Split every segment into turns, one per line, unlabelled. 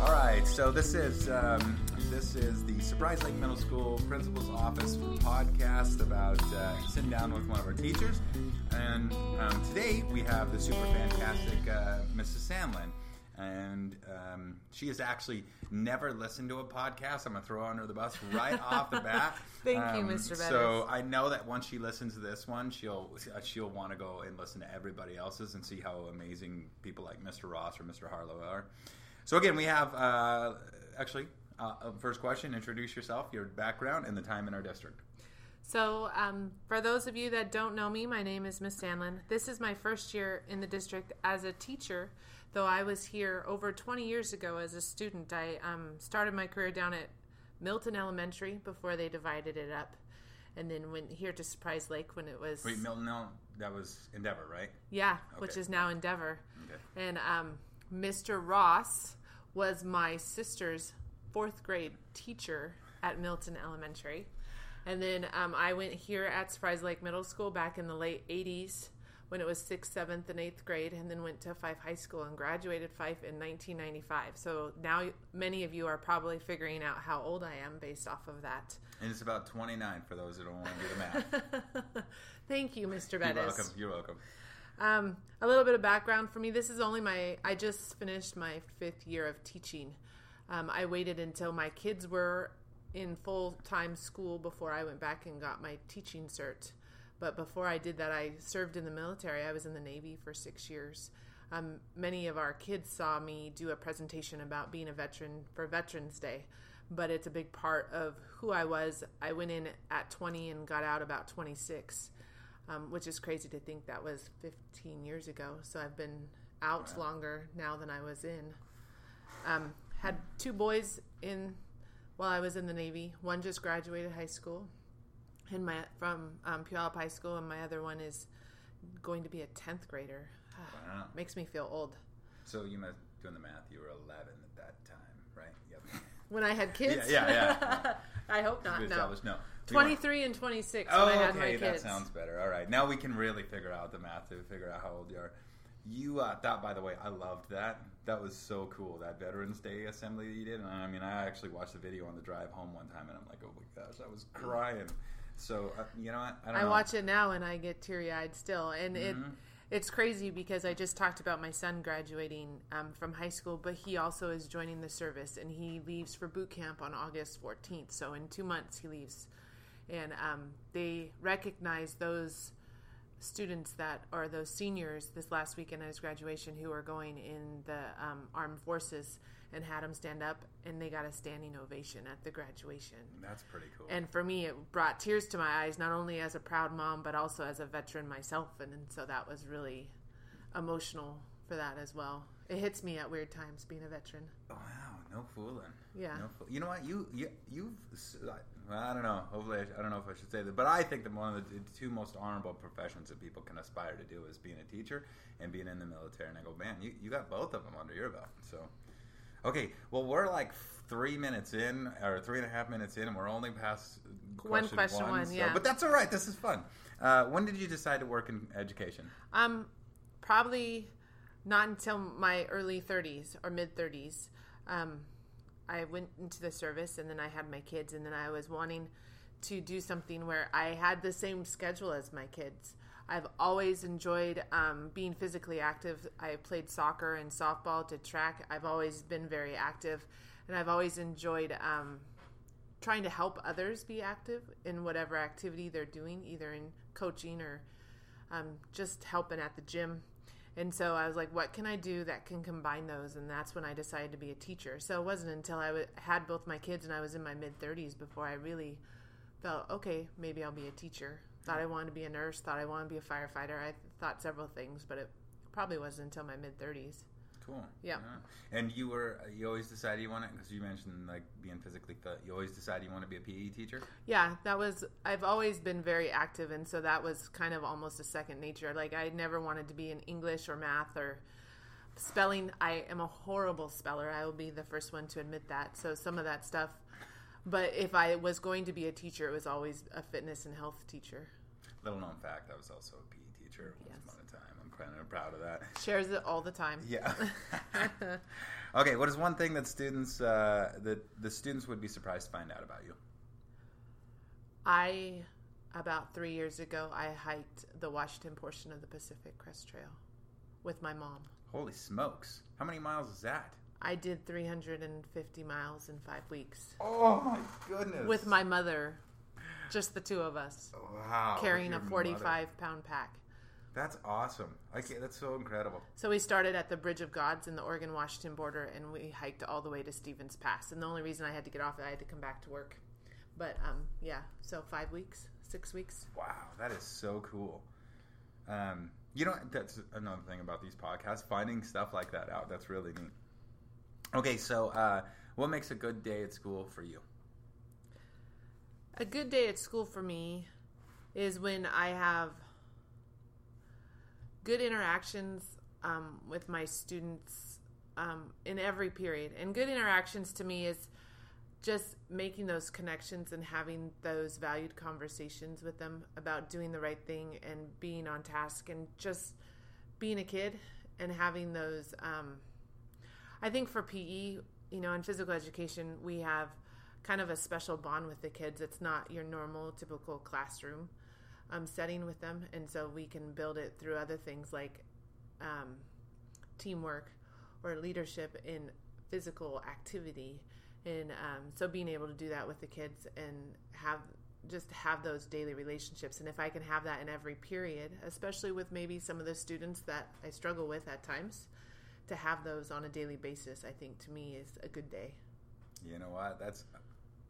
All right, so this is um, this is the Surprise Lake Middle School Principal's Office podcast about uh, sitting down with one of our teachers, and um, today we have the super fantastic uh, Mrs. Sandlin, and um, she has actually never listened to a podcast. I'm gonna throw her under the bus right off the bat.
Thank you,
Um,
Mr. Bettis.
So I know that once she listens to this one, she'll uh, she'll want to go and listen to everybody else's and see how amazing people like Mr. Ross or Mr. Harlow are. So again, we have uh, actually uh, first question: Introduce yourself, your background, and the time in our district.
So, um, for those of you that don't know me, my name is Miss Sandlin. This is my first year in the district as a teacher, though I was here over 20 years ago as a student. I um, started my career down at Milton Elementary before they divided it up, and then went here to Surprise Lake when it was
Wait, Milton, no, that was Endeavor, right?
yeah, which is now Endeavor.
Okay.
And um, Mr. Ross was my sister's fourth grade teacher at Milton Elementary. And then um, I went here at Surprise Lake Middle School back in the late 80s when it was 6th, 7th, and 8th grade, and then went to Fife High School and graduated Fife in 1995. So now many of you are probably figuring out how old I am based off of that.
And it's about 29 for those that don't want to do the math.
Thank you, Mr. Bettis.
You're welcome. You're welcome.
Um, a little bit of background for me. This is only my, I just finished my fifth year of teaching. Um, I waited until my kids were in full time school before I went back and got my teaching cert. But before I did that, I served in the military. I was in the Navy for six years. Um, many of our kids saw me do a presentation about being a veteran for Veterans Day, but it's a big part of who I was. I went in at 20 and got out about 26 um, which is crazy to think that was 15 years ago. So I've been out longer now than I was in. Um, had two boys in while I was in the Navy. One just graduated high school, and my from um, Puyallup High School, and my other one is going to be a 10th grader.
Wow.
Makes me feel old.
So you must doing the math. You were 11 at that time, right? Yep.
When I had kids,
Yeah, yeah, yeah.
I hope not. No,
no. We weren't-
23 and 26
Oh,
when I had
okay,
my
that sounds better. All right, now we can really figure out the math to figure out how old you are. You uh, that, by the way, I loved that. That was so cool. That Veterans Day assembly that you did. And I mean, I actually watched the video on the drive home one time, and I'm like, oh my gosh, I was crying. So uh, you know what? I don't
I
know.
watch it now and I get teary eyed still, and it
Mm-hmm.
it's crazy because I just talked about my son graduating um, from high school, but he also is joining the service and he leaves for boot camp on August 14th. So in two months he leaves, and um, they recognize those students that are those seniors this last weekend at his graduation who are going in the um, armed forces and had them stand up and they got a standing ovation at the graduation.
That's pretty cool.
And for me, it brought tears to my eyes, not only as a proud mom, but also as a veteran myself. And, and so that was really emotional for that as well. It hits me at weird times being a veteran.
wow, no fooling.
Yeah.
No fool- you know what? You you you've. I don't know. Hopefully, I, I don't know if I should say that, but I think that one of the two most honorable professions that people can aspire to do is being a teacher and being in the military. And I go, man, you, you got both of them under your belt. So, okay, well, we're like three minutes in, or three and a half minutes in, and we're only past question
One question one,
so-
yeah.
But that's all right. This is fun. Uh, when did you decide to work in education?
Um, probably not until my early 30s or mid 30s. Um, I went into the service and then I had my kids, and then I was wanting to do something where I had the same schedule as my kids. I've always enjoyed um, being physically active. I played soccer and softball to track. I've always been very active, and I've always enjoyed um, trying to help others be active in whatever activity they're doing, either in coaching or um, just helping at the gym. And so I was like, what can I do that can combine those? And that's when I decided to be a teacher. So it wasn't until I w- had both my kids and I was in my mid 30s before I really felt, okay, maybe I'll be a teacher. Thought I wanted to be a nurse, thought I wanted to be a firefighter. I thought several things, but it probably wasn't until my mid 30s.
Cool.
Yeah.
And you were you always decided you want it because you mentioned like being physically fit. You always decided you want to be a PE teacher.
Yeah, that was, I've always been very active. And so that was kind of almost a second nature. Like, I never wanted to be in English or math or spelling. I am a horrible speller. I will be the first one to admit that. So some of that stuff. But if I was going to be a teacher, it was always a fitness and health teacher.
Little known fact, I was also a PE teacher
Yes.
Kind of proud of that.
Shares it all the time.
Yeah. Okay, what is one thing that students uh, that the students would be surprised to find out about you?
I about three years ago I hiked the Washington portion of the Pacific Crest Trail with my mom.
Holy smokes! How many miles is that?
I did 350 miles in five weeks
Oh my goodness!
with my mother, just the two of us,
wow,
carrying a 45
mother.
pound pack.
That's awesome. Okay, that's so incredible.
So we started at the Bridge of Gods in the Oregon Washington border and we hiked all the way to Stevens Pass. And the only reason I had to get off I had to come back to work. But um, yeah, so five weeks, six weeks.
Wow, that is so cool. Um, you know, that's another thing about these podcasts, finding stuff like that out. That's really neat. Okay, so uh, what makes a good day at school for you?
A good day at school for me is when I have good interactions um, with my students um, in every period. And good interactions to me is just making those connections and having those valued conversations with them about doing the right thing and being on task and just being a kid and having those. Um, I think for PE, you know, in physical education, we have kind of a special bond with the kids. It's not your normal, typical classroom um, setting with them, and so we can build it through other things like um, teamwork or leadership in physical activity. And um, so being able to do that with the kids and have just have those daily relationships. And if I can have that in every period, especially with maybe some of the students that I struggle with at times, to have those on a daily basis, I think to me is a good day.
You know what? That's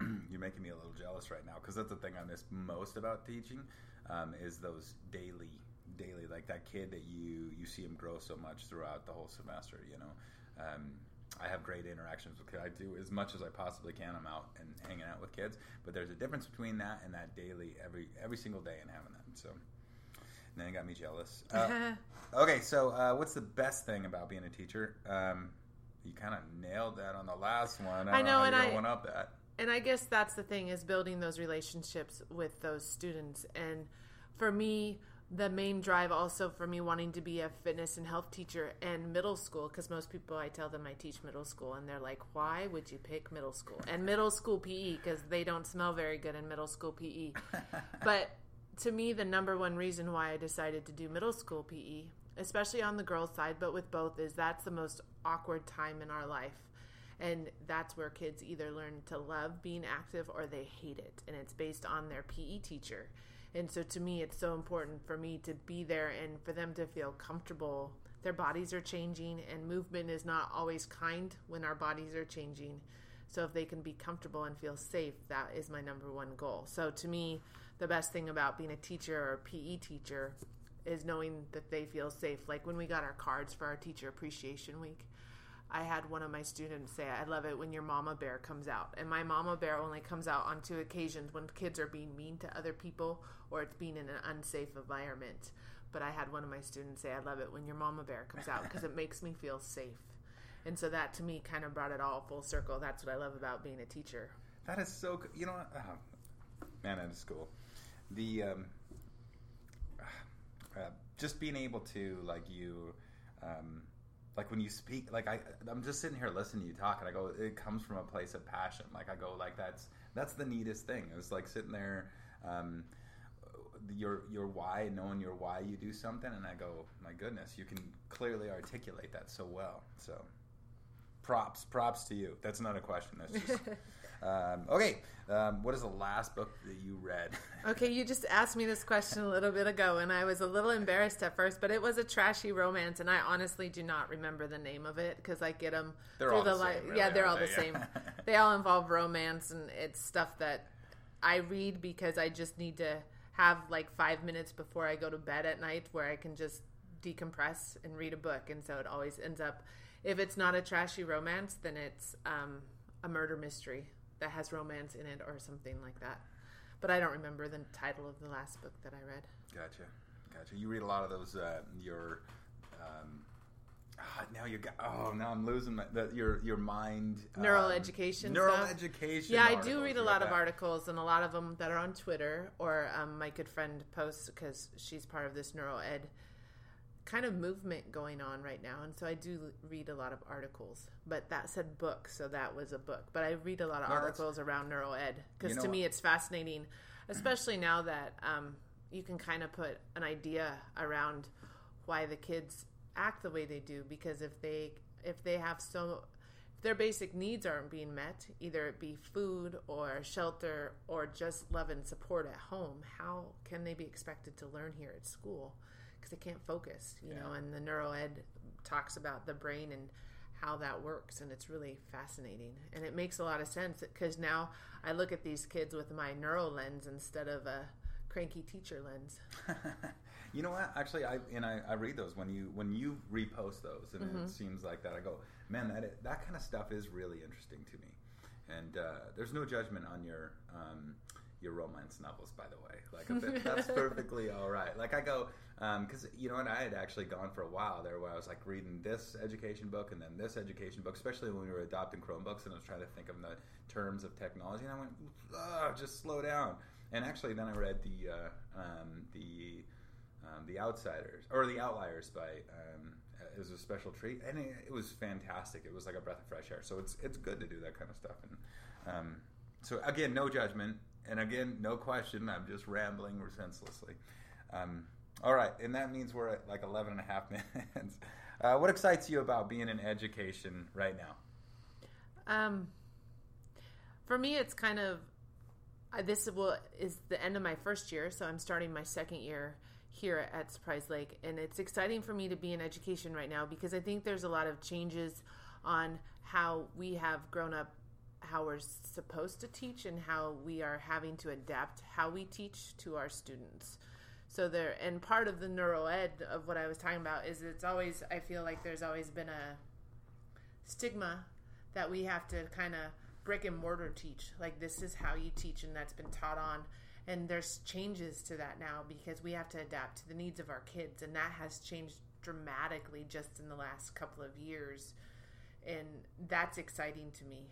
you're making me a little jealous right now because that's the thing I miss most about teaching um, is those daily, daily like that kid that you you see him grow so much throughout the whole semester. You know, um, I have great interactions with kids. I do as much as I possibly can. I'm out and hanging out with kids, but there's a difference between that and that daily every every single day and having that. So. Now you got me jealous. Uh, okay, so uh, what's the best thing about being a teacher? Um, you kind of nailed that on the last one. I,
I know,
how
and I-
one up that.
And I guess that's the thing is building those relationships with those students. And for me, the main drive also for me wanting to be a fitness and health teacher and middle school because most people I tell them I teach middle school and they're like, why would you pick middle school and middle school PE because they don't smell very good in middle school PE. but to me, the number one reason why I decided to do middle school PE, especially on the girls' side, but with both, is that's the most awkward time in our life. And that's where kids either learn to love being active or they hate it. And it's based on their PE teacher. And so to me, it's so important for me to be there and for them to feel comfortable. Their bodies are changing, and movement is not always kind when our bodies are changing. So if they can be comfortable and feel safe, that is my number one goal. So to me, the best thing about being a teacher or a PE teacher is knowing that they feel safe. Like when we got our cards for our teacher appreciation week, I had one of my students say, I love it when your mama bear comes out. And my mama bear only comes out on two occasions when kids are being mean to other people or it's being in an unsafe environment. But I had one of my students say, I love it when your mama bear comes out because it makes me feel safe. And so that to me kind of brought it all full circle. That's what I love about being a teacher.
That is so. You know? Oh, man, that is cool. The um, uh, just being able to like you, um, like when you speak, like I, I'm just sitting here listening to you talk, and I go, it comes from a place of passion. Like I go, like that's that's the neatest thing. It's like sitting there. Um, your your why, knowing your why you do something, and I go, my goodness, you can clearly articulate that so well. So, props, props to you. That's not a question. That's just um, okay. Um, what is the last book that you read?
Okay, you just asked me this question a little bit ago, and I was a little embarrassed at first, but it was a trashy romance, and I honestly do not remember the name of it because I get them
They're
through
all
the
the
li-
same, really,
yeah, they're all
aren't
the
they?
same. they all involve romance, and it's stuff that I read because I just need to have like five minutes before I go to bed at night where I can just decompress and read a book, and so it always ends up. If it's not a trashy romance, then it's um, a murder mystery that has romance in it or something like that. But I don't remember the title of the last book that I read.
Gotcha, gotcha. You read a lot of those. Uh, your um, ah, now you got. Oh, now I'm losing my the, your your mind.
Neural
um,
education
Neural
stuff.
education.
Yeah, I do read a lot of
that.
articles, and a lot of them that are on Twitter or um, my good friend posts because she's part of this neural ed kind of movement going on right now, and so I do read a lot of articles. But that said book, so that was a book. But I read a lot of
No,
articles around neuro ed because
You know
to me it's fascinating, especially now that um, you can kind of put an idea around why the kids act the way they do. Because if they if they have so if their basic needs aren't being met, either it be food or shelter or just love and support at home, how can they be expected to learn here at school? Because they can't focus, you know. And the neuro ed talks about the brain and how that works, and it's really fascinating. And it makes a lot of sense because now I look at these kids with my neuro lens instead of a cranky teacher lens.
you know what? Actually, I and I, I read those when you when you repost those, and
Mm-hmm.
it seems like that. I go, man, that that kind of stuff is really interesting to me. And uh, there's no judgment on your um, your romance novels, by the way. Like bit, that's perfectly all right. Like I go because you know, and I had actually gone for a while there where I was like reading this education book and then this education book, especially when we were adopting Chromebooks, and I was trying to think of the terms of technology, and I went, Ugh, just slow down. And actually, then I read the uh, um, the um, the Outsiders or the Outliers by um, it was a special treat, and it, it was fantastic. It was like a breath of fresh air. So it's it's good to do that kind of stuff. And um, so again, no judgment, and again, no question. I'm just rambling senselessly. Um, all right, and that means we're at like 11 and a half minutes. Uh, what excites you about being in education right now?
Um, for me, it's kind of uh, this will is the end of my first year, so I'm starting my second year here at Surprise Lake, and it's exciting for me to be in education right now because I think there's a lot of changes on how we have grown up, how we're supposed to teach, and how we are having to adapt how we teach to our students. So there, and part of the neuro ed of what I was talking about is it's always I feel like there's always been a stigma that we have to kind of brick and mortar teach. Like this is how you teach, and that's been taught on. And there's changes to that now because we have to adapt to the needs of our kids, and that has changed dramatically just in the last couple of years. And that's exciting to me.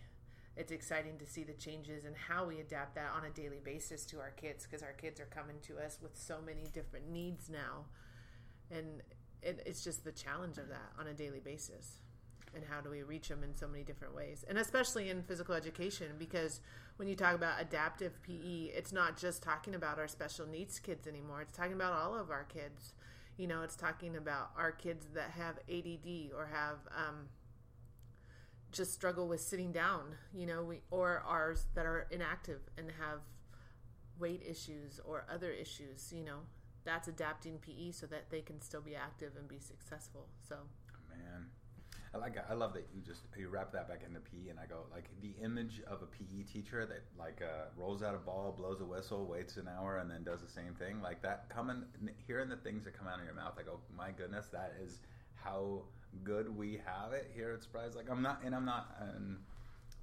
It's exciting to see the changes and how we adapt that on a daily basis to our kids because our kids are coming to us with so many different needs now. And it, it's just the challenge of that on a daily basis and how do we reach them in so many different ways. And especially in physical education because when you talk about adaptive pe it's not just talking about our special needs kids anymore. It's talking about all of our kids. You know it's talking about our kids that have add or have um, just struggle with sitting down you know we or ours that are inactive and have weight issues or other issues you know that's adapting pe so that they can still be active and be successful so
Man, I like. I love that you just you wrap that back into PE, and I go like the image of a PE teacher that like uh, rolls out a ball, blows a whistle, waits an hour, and then does the same thing. Like that, coming hearing the things that come out of your mouth, I go, my goodness, that is how good we have it here at Surprise. Like I'm not, and I'm not, and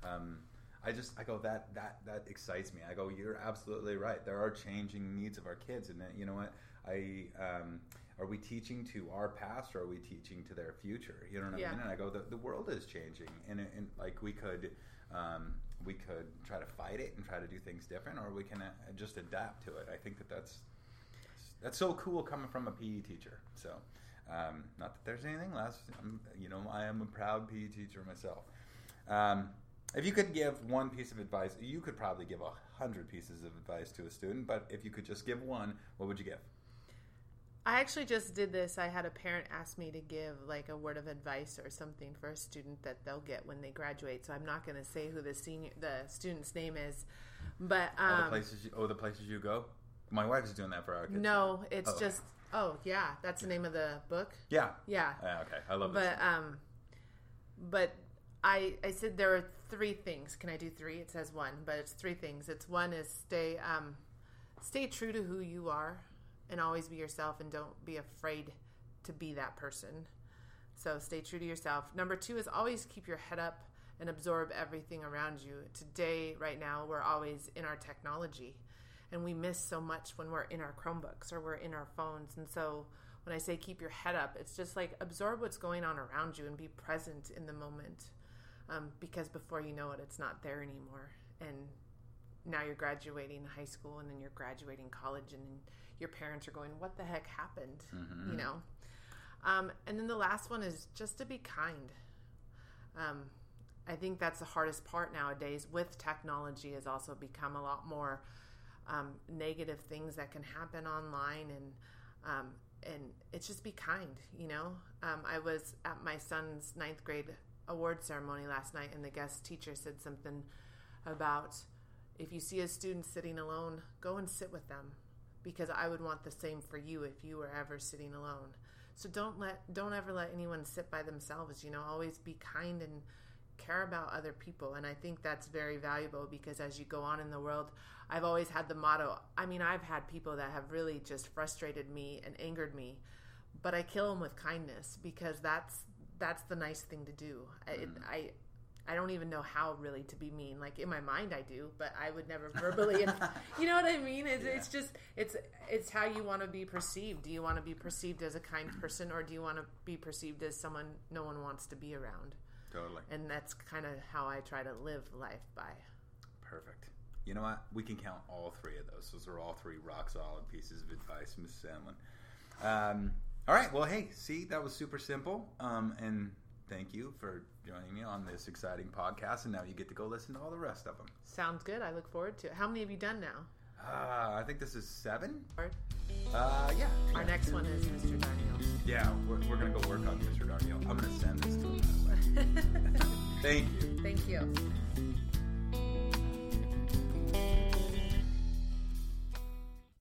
um, I just I go that that that excites me. I go, you're absolutely right. There are changing needs of our kids, and then, you know what I. Um, are we teaching to our past or are we teaching to their future? You know what
Yeah.
I mean? And I go, the, the world is changing, and, and like we could, um, we could try to fight it and try to do things different, or we can uh, just adapt to it. I think that that's that's so cool coming from a PE teacher. So, um, not that there's anything less. I'm, you know, I am a proud PE teacher myself. Um, if you could give one piece of advice, you could probably give a hundred pieces of advice to a student, but if you could just give one, what would you give?
I actually just did this. I had a parent ask me to give like a word of advice or something for a student that they'll get when they graduate. So I'm not going to say who the senior the student's name is, but
All the
um,
places, you, oh, the places you go. My wife's doing that for our kids.
no,
now.
it's
Oh.
just oh yeah, that's the name of the book.
yeah.
Yeah,
Yeah, okay, I love this.
but um, but I I said there are three things. Can I do three? It says one, but it's three things. It's one is stay um, stay true to who you are and always be yourself and don't be afraid to be that person. So stay true to yourself. Number two is always keep your head up and absorb everything around you. Today, right now, we're always in our technology and we miss so much when we're in our Chromebooks or we're in our phones. And so when I say keep your head up, it's just like absorb what's going on around you and be present in the moment. Um, because before you know it, it's not there anymore. And now you're graduating high school and then you're graduating college and your parents are going, what the heck happened? You know? Um, and then the last one is just to be kind. Um, I think that's the hardest part nowadays. With technology, has also become a lot more um, negative things that can happen online, and um, and it's just be kind. You know, um, I was at my son's ninth grade award ceremony last night, and the guest teacher said something about if you see a student sitting alone, go and sit with them, because I would want the same for you if you were ever sitting alone. So don't let don't ever let anyone sit by themselves. You know, always be kind and care about other people and i think that's very valuable because as you go on in the world i've always had the motto i mean i've had people that have really just frustrated me and angered me but i kill them with kindness because that's that's the nice thing to do mm. I, I I don't even know how really to be mean. Like in my mind, I do, but I would never verbally. you know what I mean? It's, yeah. it's just it's it's how you want to be perceived. Do you want to be perceived as a kind person, or do you want to be perceived as someone no one wants to be around?
Totally.
And that's kind of how I try to live life by.
Perfect. You know what? We can count all three of those. Those are all three rock solid pieces of advice, Miss Sandlin. Um, all right. Well, hey, see, that was super simple. Um, and thank you for joining me on this exciting podcast. And now you get to go listen to all the rest of them.
Sounds good. I look forward to it. How many have you done now?
Uh, I think this is seven. Uh, yeah.
Our next one is Mr. Darnielle.
Yeah, we're, we're going to go work on Mr. Darnielle. I'm going to send this to him. Thank you.
Thank you.